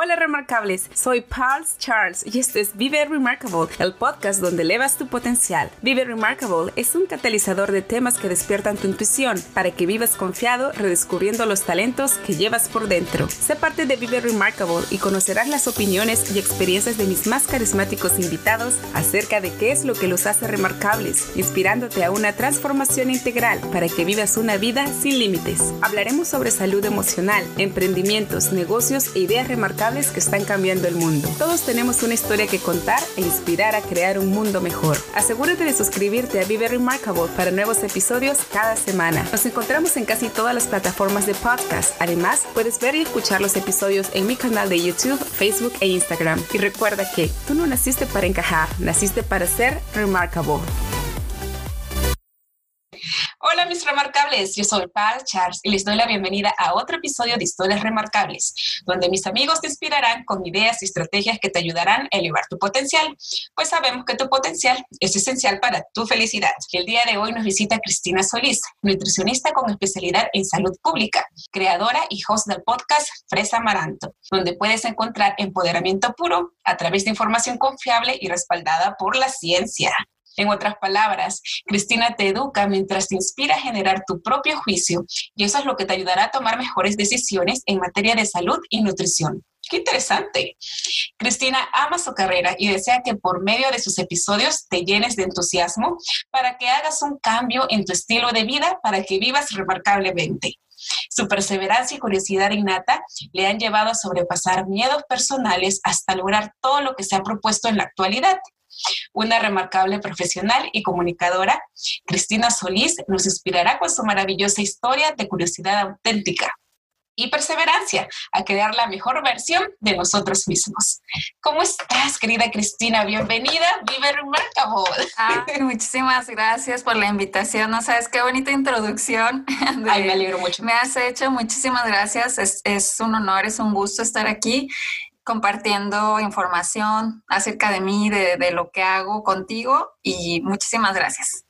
Hola remarcables, soy Pals Charles y este es Vive Remarkable, el podcast donde elevas tu potencial. Vive Remarkable es un catalizador de temas que despiertan tu intuición para que vivas confiado redescubriendo los talentos que llevas por dentro. Sé parte de Vive Remarkable y conocerás las opiniones y experiencias de mis más carismáticos invitados acerca de qué es lo que los hace remarcables, inspirándote a una transformación integral para que vivas una vida sin límites. Hablaremos sobre salud emocional, emprendimientos, negocios e ideas remarcables que están cambiando el mundo. Todos tenemos una historia que contar e inspirar a crear un mundo mejor. Asegúrate de suscribirte a Vive Remarkable para nuevos episodios cada semana. Nos encontramos en casi todas las plataformas de podcast. Además, puedes ver y escuchar los episodios en mi canal de YouTube, Facebook e Instagram. Y recuerda que tú no naciste para encajar, naciste para ser remarkable. Hola mis remarcables, yo soy Pal Charles y les doy la bienvenida a otro episodio de Historias Remarcables, donde mis amigos te inspirarán con ideas y estrategias que te ayudarán a elevar tu potencial, pues sabemos que tu potencial es esencial para tu felicidad. El día de hoy nos visita Cristina Solís, nutricionista con especialidad en salud pública, creadora y host del podcast Fresa Amaranto, donde puedes encontrar empoderamiento puro a través de información confiable y respaldada por la ciencia. En otras palabras, Cristina te educa mientras te inspira a generar tu propio juicio y eso es lo que te ayudará a tomar mejores decisiones en materia de salud y nutrición. Qué interesante. Cristina ama su carrera y desea que por medio de sus episodios te llenes de entusiasmo para que hagas un cambio en tu estilo de vida para que vivas remarcablemente. Su perseverancia y curiosidad innata le han llevado a sobrepasar miedos personales hasta lograr todo lo que se ha propuesto en la actualidad. Una remarcable profesional y comunicadora, Cristina Solís nos inspirará con su maravillosa historia de curiosidad auténtica y perseverancia a crear la mejor versión de nosotros mismos. ¿Cómo estás, querida Cristina? Bienvenida, Vive Remarkable. muchísimas gracias por la invitación. No sabes qué bonita introducción. Ay, me alegro mucho. Me has hecho, muchísimas gracias. Es, es un honor, es un gusto estar aquí compartiendo información acerca de mí, de, lo que hago contigo y muchísimas gracias.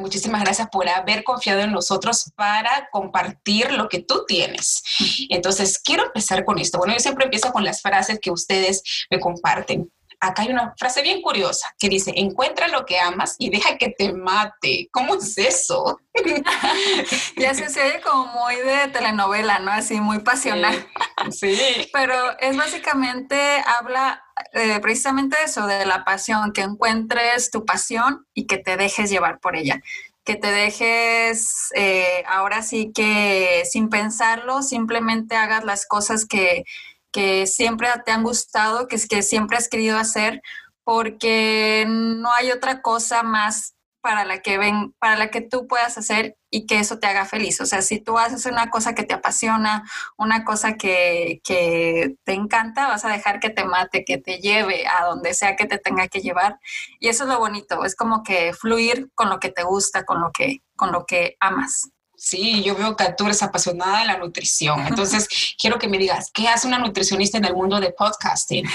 muchísimas gracias por haber confiado en nosotros para compartir lo que tú tienes. Entonces, quiero empezar con esto. Bueno, yo siempre empiezo con las frases que ustedes me comparten acá hay una frase bien curiosa que dice, encuentra lo que amas y deja que te mate. ¿Cómo es eso? ya se, oye como muy de telenovela, ¿no? Así, muy pasional. Sí. Pero es básicamente, habla eh, precisamente eso, de la pasión, que encuentres tu pasión y que te dejes llevar por ella que te dejes eh, ahora sí que sin pensarlo, simplemente hagas las cosas que, que siempre te han gustado, que, que siempre has querido hacer, porque no hay otra cosa más para la que ven, para la que tú puedas hacer y que eso te haga feliz. O sea, si tú haces una cosa que te apasiona, una cosa que, que, te encanta, vas a dejar que te mate, que te lleve a donde sea que te tenga que llevar. Y eso es lo bonito, es como que fluir con lo que te gusta, con lo que, con lo que amas. Sí, yo veo que tú eres apasionada de la nutrición. Entonces, quiero que me digas, ¿qué hace una nutricionista en el mundo de podcasting?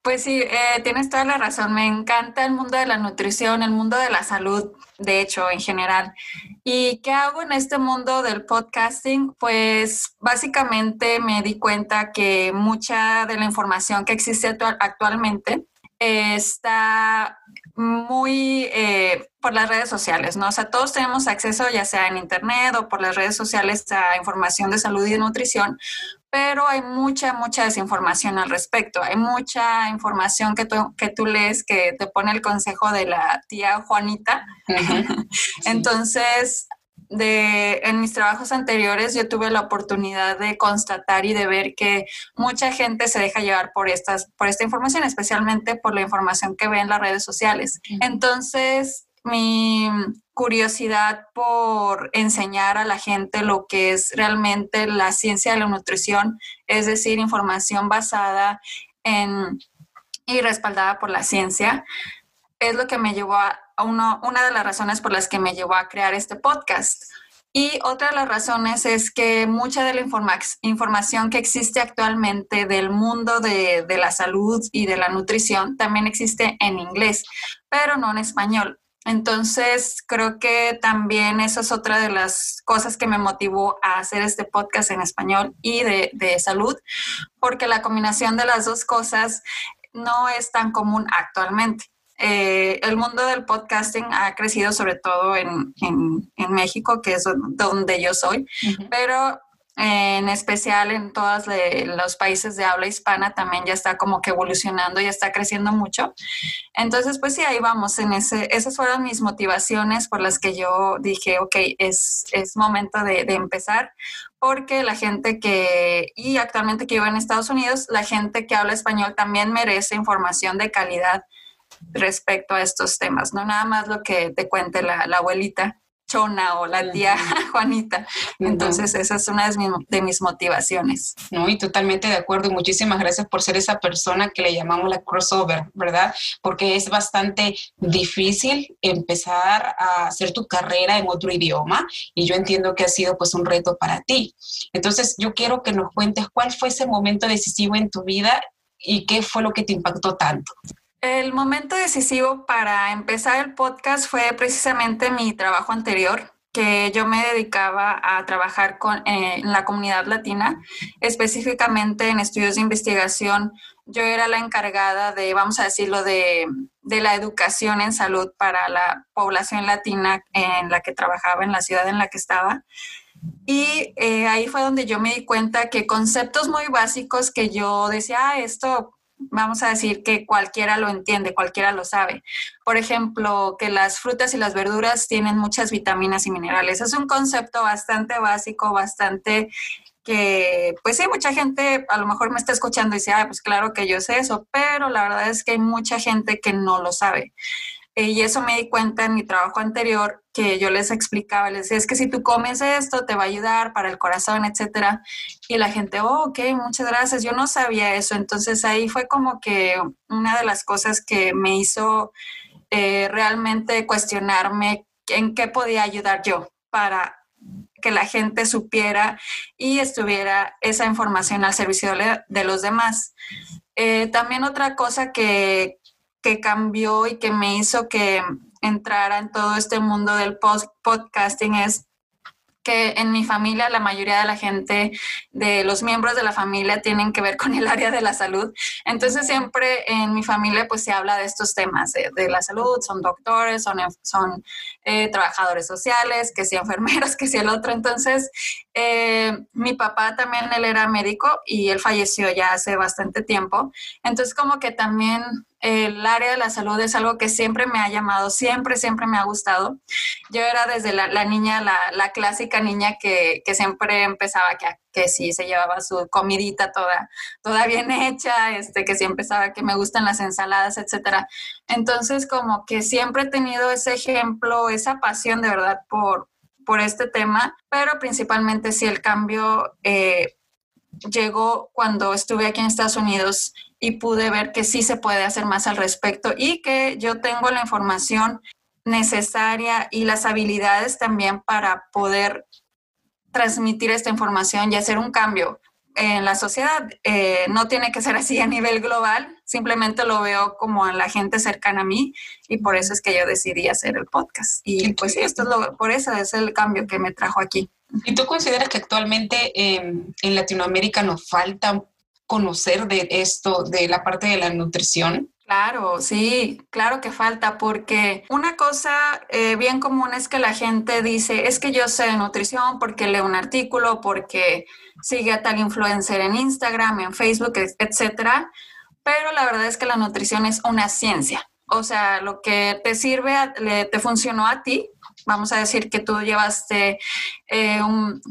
Pues sí, eh, tienes toda la razón. Me encanta el mundo de la nutrición, el mundo de la salud, de hecho, en general. ¿Y qué hago en este mundo del podcasting? Pues básicamente me di cuenta que mucha de la información que existe actualmente está muy eh, por las redes sociales, ¿no? O sea, todos tenemos acceso ya sea en internet o por las redes sociales a información de salud y de nutrición, pero hay mucha, mucha desinformación al respecto. Hay mucha información que tú, que tú lees que te pone el consejo de la tía Juanita. Entonces, de, en mis trabajos anteriores yo tuve la oportunidad de constatar y de ver que mucha gente se deja llevar por, estas, por esta información, especialmente por la información que ve en las redes sociales. Entonces, mi curiosidad por enseñar a la gente lo que es realmente la ciencia de la nutrición, es decir, información basada en y respaldada por la ciencia, es lo que me llevó a, una de las razones por las que me llevó a crear este podcast. Y otra de las razones es que mucha de la información que existe actualmente del mundo de, la salud y de la nutrición también existe en inglés, pero no en español. Entonces, creo que también eso es otra de las cosas que me motivó a hacer este podcast en español y de salud, porque la combinación de las dos cosas no es tan común actualmente. Eh, el mundo del podcasting ha crecido sobre todo en, en, México, que es donde yo soy, pero en especial en todos los países de habla hispana también ya está como que evolucionando, ya está creciendo mucho. Entonces, pues sí, ahí vamos. En ese, esas fueron mis motivaciones por las que yo dije, ok, es, es momento de, de empezar, porque la gente que, y actualmente que vive en Estados Unidos, la gente que habla español también merece información de calidad respecto a estos temas, no nada más lo que te cuente la, abuelita Chona o la tía Juanita. Entonces, esa es una de mis, motivaciones. No, y totalmente de acuerdo. Y muchísimas gracias por ser esa persona que le llamamos la crossover, ¿verdad? Porque es bastante difícil empezar a hacer tu carrera en otro idioma y yo entiendo que ha sido pues un reto para ti. Entonces, yo quiero que nos cuentes cuál fue ese momento decisivo en tu vida y qué fue lo que te impactó tanto. El momento decisivo para empezar el podcast fue precisamente mi trabajo anterior, que yo me dedicaba a trabajar con, eh, en la comunidad latina, específicamente en estudios de investigación. Yo era la encargada de, vamos a decirlo, de, de la educación en salud para la población latina en la que trabajaba, en la ciudad en la que estaba. Y eh, ahí fue donde yo me di cuenta que conceptos muy básicos que yo decía, ah, esto vamos a decir que cualquiera lo entiende, cualquiera lo sabe. Por ejemplo, que las frutas y las verduras tienen muchas vitaminas y minerales. Es un concepto bastante básico, bastante que, pues sí, mucha gente a lo mejor me está escuchando y dice, ah, pues claro que yo sé eso, pero la verdad es que hay mucha gente que no lo sabe. Eh, y eso me di cuenta en mi trabajo anterior, que yo les explicaba, les decía, es que si tú comes esto, te va a ayudar para el corazón, etcétera. Y la gente, oh, ok, muchas gracias. Yo no sabía eso. Entonces ahí fue como que una de las cosas que me hizo eh, realmente cuestionarme en qué podía ayudar yo para que la gente supiera y estuviera esa información al servicio de los demás. Eh, también otra cosa que, que cambió y que me hizo que entrara en todo este mundo del podcasting es que en mi familia la mayoría de la gente, de los miembros de la familia tienen que ver con el área de la salud. Entonces siempre en mi familia pues se habla de estos temas de, la salud, son doctores, son, son eh, trabajadores sociales, que sea enfermeros, que sea el otro. Entonces eh, mi papá también, él era médico y él falleció ya hace bastante tiempo. Entonces como que también el área de la salud es algo que siempre me ha llamado, siempre, siempre me ha gustado. Yo era desde la, niña, la, clásica niña que, siempre empezaba que, que sí se llevaba su comidita toda, toda bien hecha, este, que sí empezaba que me gustan las ensaladas, etcétera. Entonces, como que siempre he tenido ese ejemplo, esa pasión de verdad por, por este tema, pero principalmente si el cambio eh, llegó cuando estuve aquí en Estados Unidos y pude ver que sí se puede hacer más al respecto y que yo tengo la información necesaria y las habilidades también para poder transmitir esta información y hacer un cambio en la sociedad. Eh, no tiene que ser así a nivel global, simplemente lo veo como en la gente cercana a mí y por eso es que yo decidí hacer el podcast. Y pues sí, esto es lo, por eso es el cambio que me trajo aquí. ¿Y tú consideras que actualmente en Latinoamérica nos falta conocer de esto, de la parte de la nutrición? Claro, sí, claro que falta, porque una cosa eh, bien común es que la gente dice, es que yo sé de nutrición porque leo un artículo, porque sigue a tal influencer en Instagram, en Facebook, etcétera, pero la verdad es que la nutrición es una ciencia. O sea, lo que te sirve, te funcionó a ti, vamos a decir que tú llevaste, eh,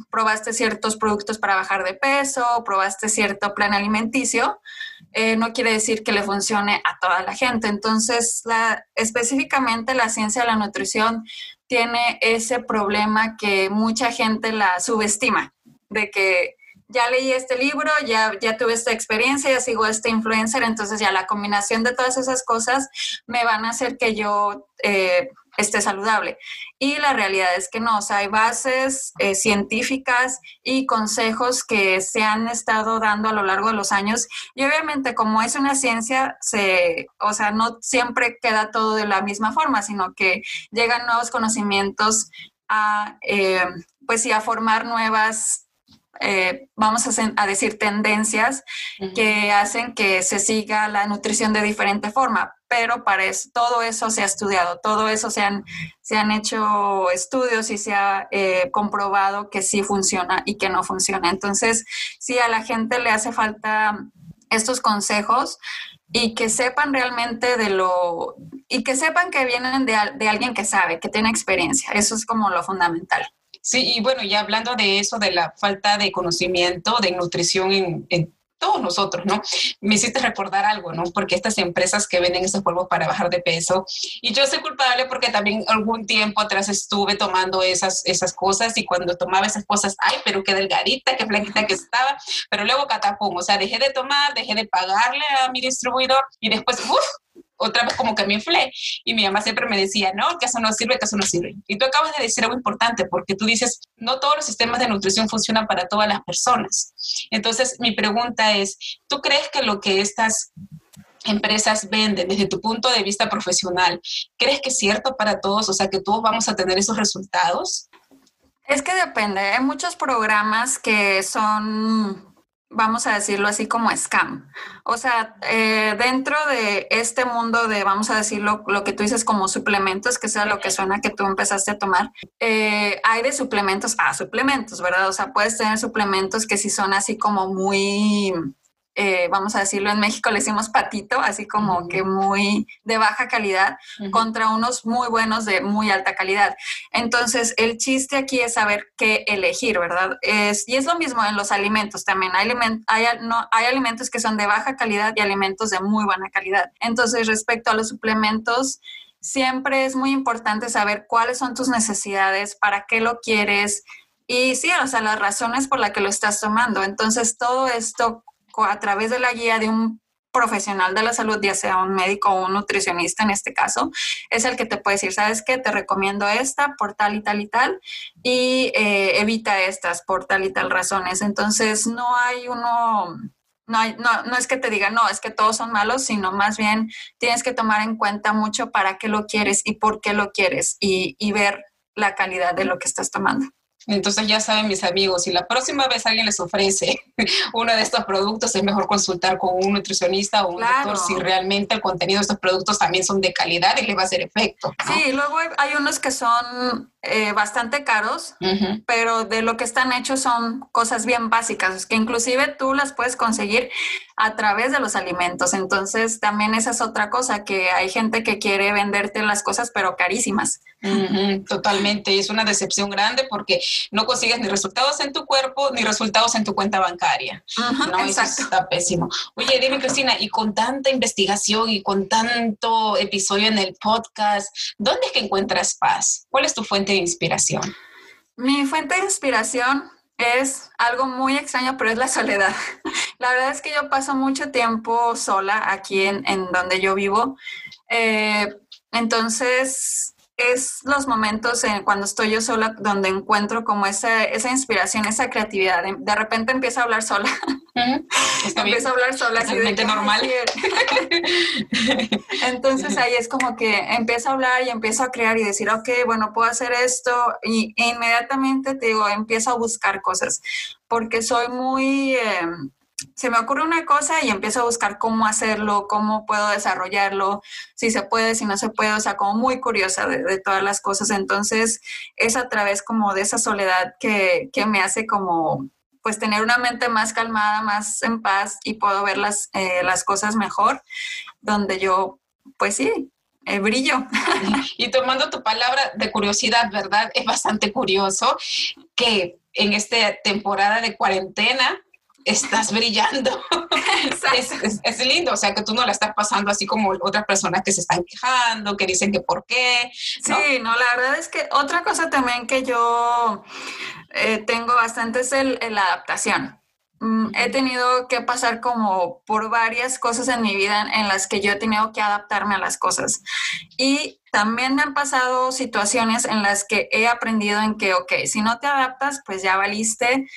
probaste ciertos productos para bajar de peso, probaste cierto plan alimenticio, eh, no quiere decir que le funcione a toda la gente. Entonces, la, específicamente la ciencia de la nutrición tiene ese problema que mucha gente la subestima, de que ya leí este libro, ya, ya tuve esta experiencia, ya sigo este influencer, entonces ya la combinación de todas esas cosas me van a hacer que yo eh, esté saludable. Y la realidad es que no, o sea, hay bases eh, científicas y consejos que se han estado dando a lo largo de los años. Y obviamente como es una ciencia, se, o sea, no siempre queda todo de la misma forma, sino que llegan nuevos conocimientos a, eh, pues sí, a formar nuevas eh, vamos a, decir, tendencias que hacen que se siga la nutrición de diferente forma, pero para eso, todo eso se ha estudiado, todo eso se han, se han hecho estudios y se ha eh, comprobado que sí funciona y que no funciona. Entonces, sí, a la gente le hace falta estos consejos y que sepan realmente de lo, y que sepan que vienen de, de alguien que sabe, que tiene experiencia. Eso es como lo fundamental. Sí, y bueno, ya hablando de eso, de la falta de conocimiento de nutrición en, todos nosotros, ¿no? Me hiciste recordar algo, ¿no? Porque estas empresas que venden estos polvos para bajar de peso, y yo soy culpable porque también algún tiempo atrás estuve tomando esas, esas cosas y cuando tomaba esas cosas, ay, pero qué delgadita, qué flaquita que estaba, pero luego catapum, o sea, dejé de tomar, dejé de pagarle a mi distribuidor y después, uff, otra vez como que me inflé. Y mi mamá siempre me decía, no, que eso no sirve, que eso no sirve. Y tú acabas de decir algo importante, porque tú dices, no todos los sistemas de nutrición funcionan para todas las personas. Entonces, mi pregunta es, ¿tú crees que lo que estas empresas venden desde tu punto de vista profesional, ¿crees que es cierto para todos? O sea, que todos vamos a tener esos resultados. Es que depende. Hay muchos programas que son vamos a decirlo así como scam. O sea, eh, dentro de este mundo de, vamos a decirlo, lo que tú dices como suplementos, que sea lo que suena que tú empezaste a tomar, eh, hay de suplementos a suplementos, ¿verdad? O sea, puedes tener suplementos que sí son así como muy eh, vamos a decirlo en México, le decimos patito, así como que muy de baja calidad, contra unos muy buenos de muy alta calidad. Entonces, el chiste aquí es saber qué elegir, ¿verdad? Es, y es lo mismo en los alimentos también. Hay, hay, no, hay alimentos que son de baja calidad y alimentos de muy buena calidad. Entonces, respecto a los suplementos, siempre es muy importante saber cuáles son tus necesidades, para qué lo quieres. Y sí, o sea, las razones por las que lo estás tomando. Entonces, todo esto a través de la guía de un profesional de la salud, ya sea un médico o un nutricionista en este caso, es el que te puede decir, ¿sabes qué? Te recomiendo esta por tal y tal y tal y eh, evita estas por tal y tal razones. Entonces, no hay uno, no, hay, no, no, es que te diga, no, es que todos son malos, sino más bien tienes que tomar en cuenta mucho para qué lo quieres y por qué lo quieres y, y ver la calidad de lo que estás tomando. Entonces ya saben mis amigos, si la próxima vez alguien les ofrece uno de estos productos, es mejor consultar con un nutricionista o un doctor si realmente el contenido de estos productos también son de calidad y les va a hacer efecto. Sí, luego hay unos que son eh, bastante caros, pero de lo que están hechos son cosas bien básicas, que inclusive tú las puedes conseguir a través de los alimentos. Entonces, también esa es otra cosa, que hay gente que quiere venderte las cosas, pero carísimas. totalmente, es una decepción grande porque no consigues ni resultados en tu cuerpo ni resultados en tu cuenta bancaria. no, eso está pésimo. Oye, dime, Cristina, y con tanta investigación y con tanto episodio en el podcast, ¿dónde es que encuentras paz? ¿Cuál es tu fuente de inspiración? Mi fuente de inspiración es algo muy extraño, pero es la soledad. La verdad es que yo paso mucho tiempo sola aquí en, donde yo vivo. Eh, entonces, es los momentos en, cuando estoy yo sola donde encuentro como esa, esa inspiración, esa creatividad. De, repente empiezo a hablar sola. empiezo a hablar sola. Así normal. Entonces ahí es como que empiezo a hablar y empiezo a crear y decir, ok, bueno, puedo hacer esto. Y inmediatamente te digo, empiezo a buscar cosas porque soy muy... Em, se me ocurre una cosa y empiezo a buscar cómo hacerlo, cómo puedo desarrollarlo, si se puede, si no se puede, o sea, como muy curiosa de, todas las cosas. Entonces, es a través como de esa soledad que, me hace como, pues, tener una mente más calmada, más en paz y puedo ver las, eh, las cosas mejor, donde yo, pues sí, eh, brillo. Y tomando tu palabra de curiosidad, ¿verdad? Es bastante curioso que en esta temporada de cuarentena estás brillando. es, lindo, o sea, que tú no la estás pasando así como otras personas que se están quejando, que dicen que por qué. Sí, no, la verdad es que otra cosa también que yo eh, tengo bastante es el, la adaptación. mm, he tenido que pasar como por varias cosas en mi vida en las que yo he tenido que adaptarme a las cosas. Y también me han pasado situaciones en las que he aprendido en que, ok, si no te adaptas, pues ya valiste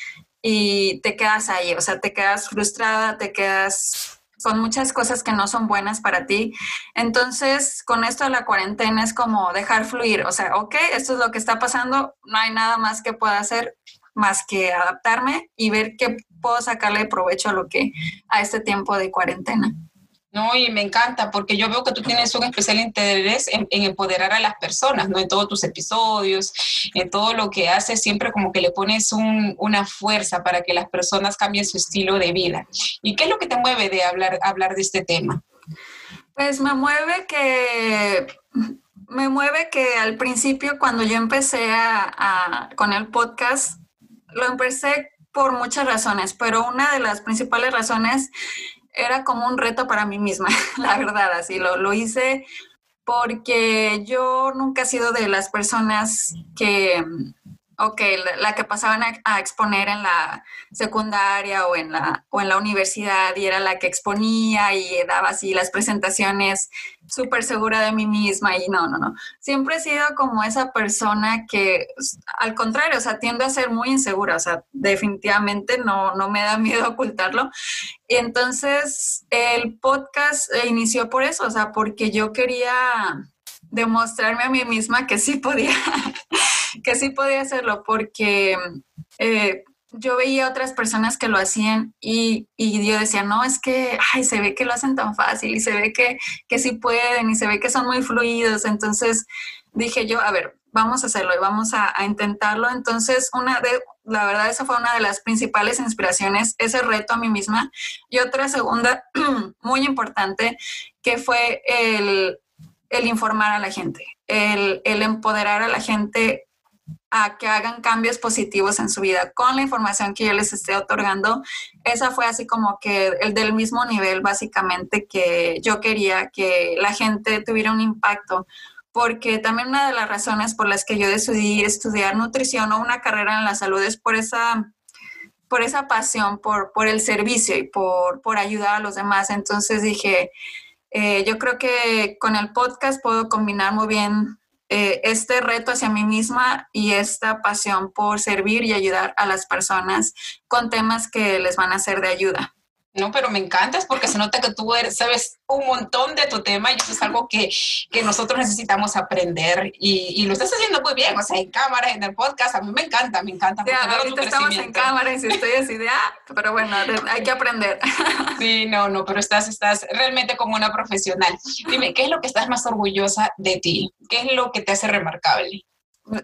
y te quedas ahí, o sea, te quedas frustrada, te quedas con muchas cosas que no son buenas para ti. Entonces, con esto de la cuarentena es como dejar fluir, o sea, ok, esto es lo que está pasando, no hay nada más que pueda hacer más que adaptarme y ver qué puedo sacarle provecho a lo que a este tiempo de cuarentena. No, y me encanta porque yo veo que tú tienes un especial interés en, empoderar a las personas, ¿no? En todos tus episodios, en todo lo que haces, siempre como que le pones una fuerza para que las personas cambien su estilo de vida. ¿Y qué es lo que te mueve de hablar, hablar de este tema? Pues me mueve que me mueve que al principio cuando yo empecé a, con el podcast, lo empecé por muchas razones, pero una de las principales razones era como un reto para mí misma, la verdad, así lo, lo hice porque yo nunca he sido de las personas que ok, la, que pasaban a, exponer en la secundaria o en la, o en la universidad y era la que exponía y daba así las presentaciones súper segura de mí misma y no, no, no. Siempre he sido como esa persona que, al contrario, o sea, tiendo a ser muy insegura, o sea, definitivamente no, no me da miedo ocultarlo. Y entonces el podcast inició por eso, o sea, porque yo quería demostrarme a mí misma que sí podía que sí podía hacerlo porque eh, yo veía otras personas que lo hacían y, y, yo decía, no, es que, ay, se ve que lo hacen tan fácil y se ve que, que sí pueden y se ve que son muy fluidos. Entonces dije yo, a ver, vamos a hacerlo y vamos a, intentarlo. Entonces, una de, la verdad, esa fue una de las principales inspiraciones, ese reto a mí misma. Y otra segunda, muy importante, que fue el, el informar a la gente, el empoderar a la gente a que hagan cambios positivos en su vida con la información que yo les esté otorgando. Esa fue así como que el del mismo nivel básicamente que yo quería que la gente tuviera un impacto, porque también una de las razones por las que yo decidí estudiar nutrición o una carrera en la salud es por esa por esa pasión, por, por el servicio y por, por ayudar a los demás. Entonces dije, eh, yo creo que con el podcast puedo combinar muy bien eh, este reto hacia mí misma y esta pasión por servir y ayudar a las personas con temas que les van a ser de ayuda. No, pero me encantas porque se nota que tú sabes un montón de tu tema y eso es algo que, que nosotros necesitamos aprender y, y, lo estás haciendo muy bien, o sea, en cámara, en el podcast, a mí me encanta, me encanta. Sí, ahorita estamos en cámara y si estoy así de, ah, pero bueno, hay que aprender. Sí, no, no, pero estás, estás realmente como una profesional. Dime, ¿qué es lo que estás más orgullosa de ti? ¿Qué es lo que te hace remarcable?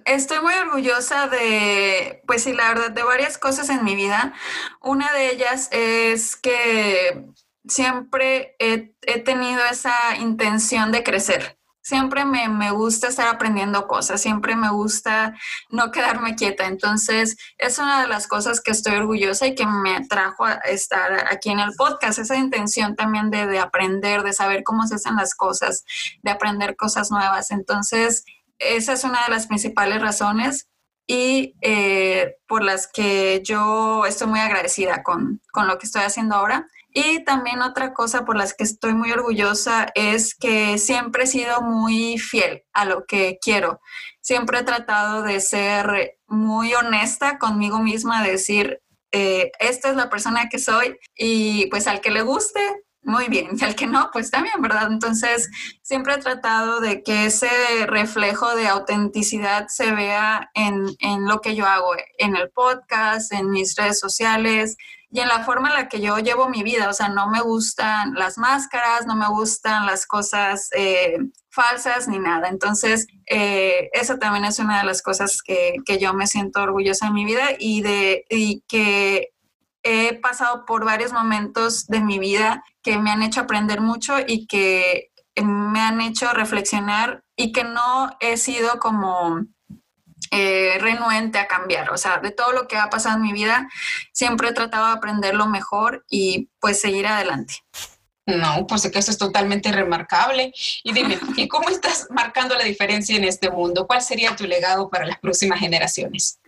Estoy muy orgullosa de, pues sí, la verdad, de varias cosas en mi vida. Una de ellas es que siempre he, tenido esa intención de crecer. Siempre me, me, gusta estar aprendiendo cosas, siempre me gusta no quedarme quieta. Entonces, es una de las cosas que estoy orgullosa y que me trajo a estar aquí en el podcast, esa intención también de, de aprender, de saber cómo se hacen las cosas, de aprender cosas nuevas. Entonces, esa es una de las principales razones y eh, por las que yo estoy muy agradecida con, con, lo que estoy haciendo ahora. Y también otra cosa por las que estoy muy orgullosa es que siempre he sido muy fiel a lo que quiero. Siempre he tratado de ser muy honesta conmigo misma, decir, eh, esta es la persona que soy y pues al que le guste, muy bien, y al que no, pues también, ¿verdad? Entonces, siempre he tratado de que ese reflejo de autenticidad se vea en, en, lo que yo hago, en el podcast, en mis redes sociales y en la forma en la que yo llevo mi vida. O sea, no me gustan las máscaras, no me gustan las cosas eh, falsas ni nada. Entonces, eh, eso también es una de las cosas que, que, yo me siento orgullosa en mi vida y, de, y que he pasado por varios momentos de mi vida que me han hecho aprender mucho y que me han hecho reflexionar y que no he sido como eh, renuente a cambiar. O sea, de todo lo que ha pasado en mi vida, siempre he tratado de aprender lo mejor y pues seguir adelante. No, pues que eso es totalmente remarcable. Y dime, ¿y cómo estás marcando la diferencia en este mundo? ¿Cuál sería tu legado para las próximas generaciones?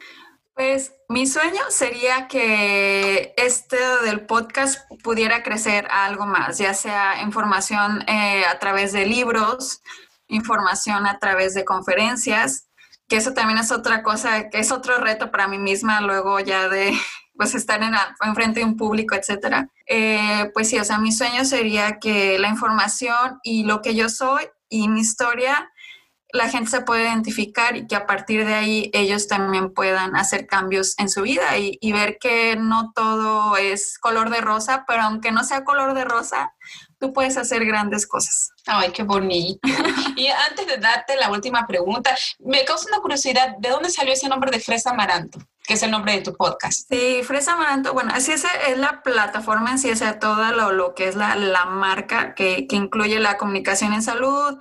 Pues mi sueño sería que este del podcast pudiera crecer a algo más, ya sea información eh, a través de libros, información a través de conferencias, que eso también es otra cosa, que es otro reto para mí misma luego ya de pues estar en, frente de un público, etcétera. Eh, pues sí, o sea, mi sueño sería que la información y lo que yo soy y mi historia la gente se puede identificar y que a partir de ahí ellos también puedan hacer cambios en su vida y, ver que no todo es color de rosa, pero aunque no sea color de rosa, tú puedes hacer grandes cosas. Ay, qué bonito. y antes de darte la última pregunta, me causa una curiosidad, ¿de dónde salió ese nombre de Fresa Amaranto? que es el nombre de tu podcast. Sí, Fresa Amaranto, bueno, así es, es la plataforma en sí, o sea, todo lo, lo que es la, la marca que, que, incluye la comunicación en salud,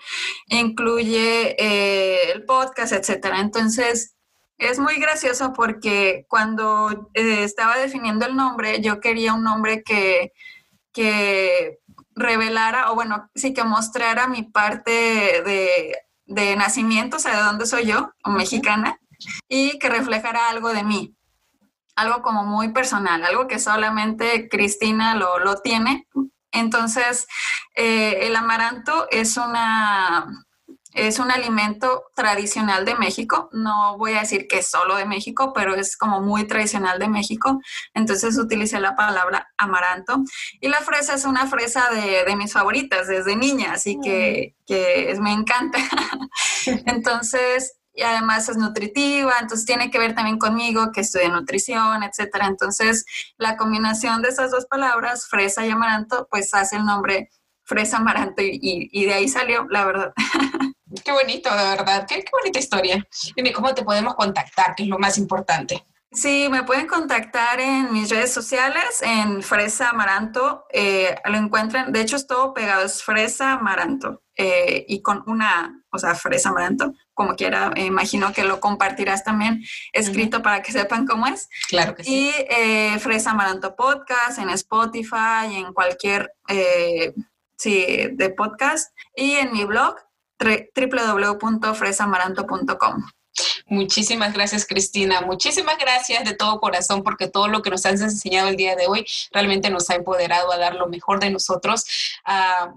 incluye eh, el podcast, etcétera. Entonces, es muy gracioso porque cuando eh, estaba definiendo el nombre, yo quería un nombre que, que revelara, o bueno, sí que mostrara mi parte de, de nacimiento, o sea, de dónde soy yo, mexicana y que reflejara algo de mí, algo como muy personal, algo que solamente Cristina lo, lo tiene. Entonces, eh, el amaranto es una es un alimento tradicional de México. No voy a decir que es solo de México, pero es como muy tradicional de México. Entonces utilicé la palabra amaranto. Y la fresa es una fresa de, de mis favoritas desde niña, así que, mm. que me encanta. Entonces, y además es nutritiva, entonces tiene que ver también conmigo que estudié nutrición, etcétera. Entonces, la combinación de esas dos palabras, fresa y amaranto, pues hace el nombre fresa amaranto y, de ahí salió, la verdad. Qué bonito, de verdad, qué, qué bonita historia. Dime, ¿cómo te podemos contactar? Que es lo más importante. Sí, me pueden contactar en mis redes sociales, en Fresa Amaranto. Eh, lo encuentran, de hecho es todo pegado, es Fresa Amaranto. Eh, y con una, o sea, Fresa Amaranto, como quiera, imagino que lo compartirás también escrito para que sepan cómo es. Claro que sí. Y eh, Fresa Amaranto Podcast en Spotify, en cualquier, sí, de podcast. Y en mi blog, www.fresamaranto.com. Muchísimas gracias, Cristina. Muchísimas gracias de todo corazón porque todo lo que nos has enseñado el día de hoy realmente nos ha empoderado a dar lo mejor de nosotros. Ah,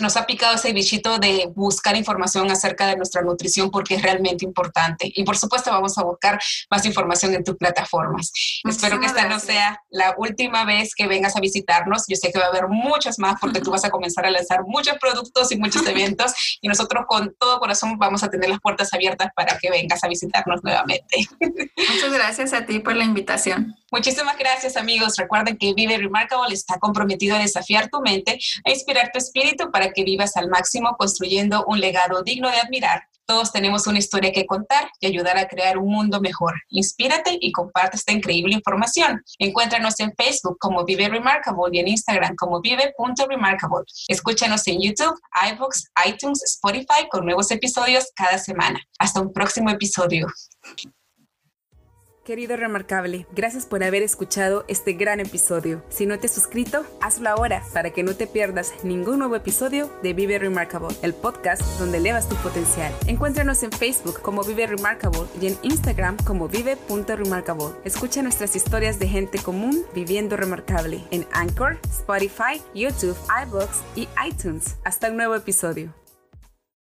nos ha picado ese bichito de buscar información acerca de nuestra nutrición porque es realmente importante. Y por supuesto vamos a buscar más información en tus plataformas. Espero que esta no sea la última vez que vengas a visitarnos. Yo sé que va a haber muchas más porque tú vas a comenzar a lanzar muchos productos y muchos eventos y nosotros con todo corazón vamos a tener las puertas abiertas para que vengas a visitarnos nuevamente. Muchas gracias a ti por la invitación. Muchísimas gracias amigos. Recuerden que Vive Remarkable está comprometido a desafiar tu mente, a inspirar tu espíritu para que vivas al máximo construyendo un legado digno de admirar. Todos tenemos una historia que contar y ayudar a crear un mundo mejor. Inspírate y comparte esta increíble información. Encuéntranos en Facebook como Vive Remarkable y en Instagram como vive.remarkable. Escúchanos en YouTube, iVoox, iTunes, Spotify con nuevos episodios cada semana. Hasta un próximo episodio. Querido Remarcable, gracias por haber escuchado este gran episodio. Si no te has suscrito, hazlo ahora para que no te pierdas ningún nuevo episodio de Vive Remarkable, el podcast donde elevas tu potencial. Encuéntranos en Facebook como Vive Remarkable y en Instagram como vive.remarkable. Escucha nuestras historias de gente común viviendo remarcable en Anchor, Spotify, YouTube, iBooks y iTunes. Hasta un nuevo episodio.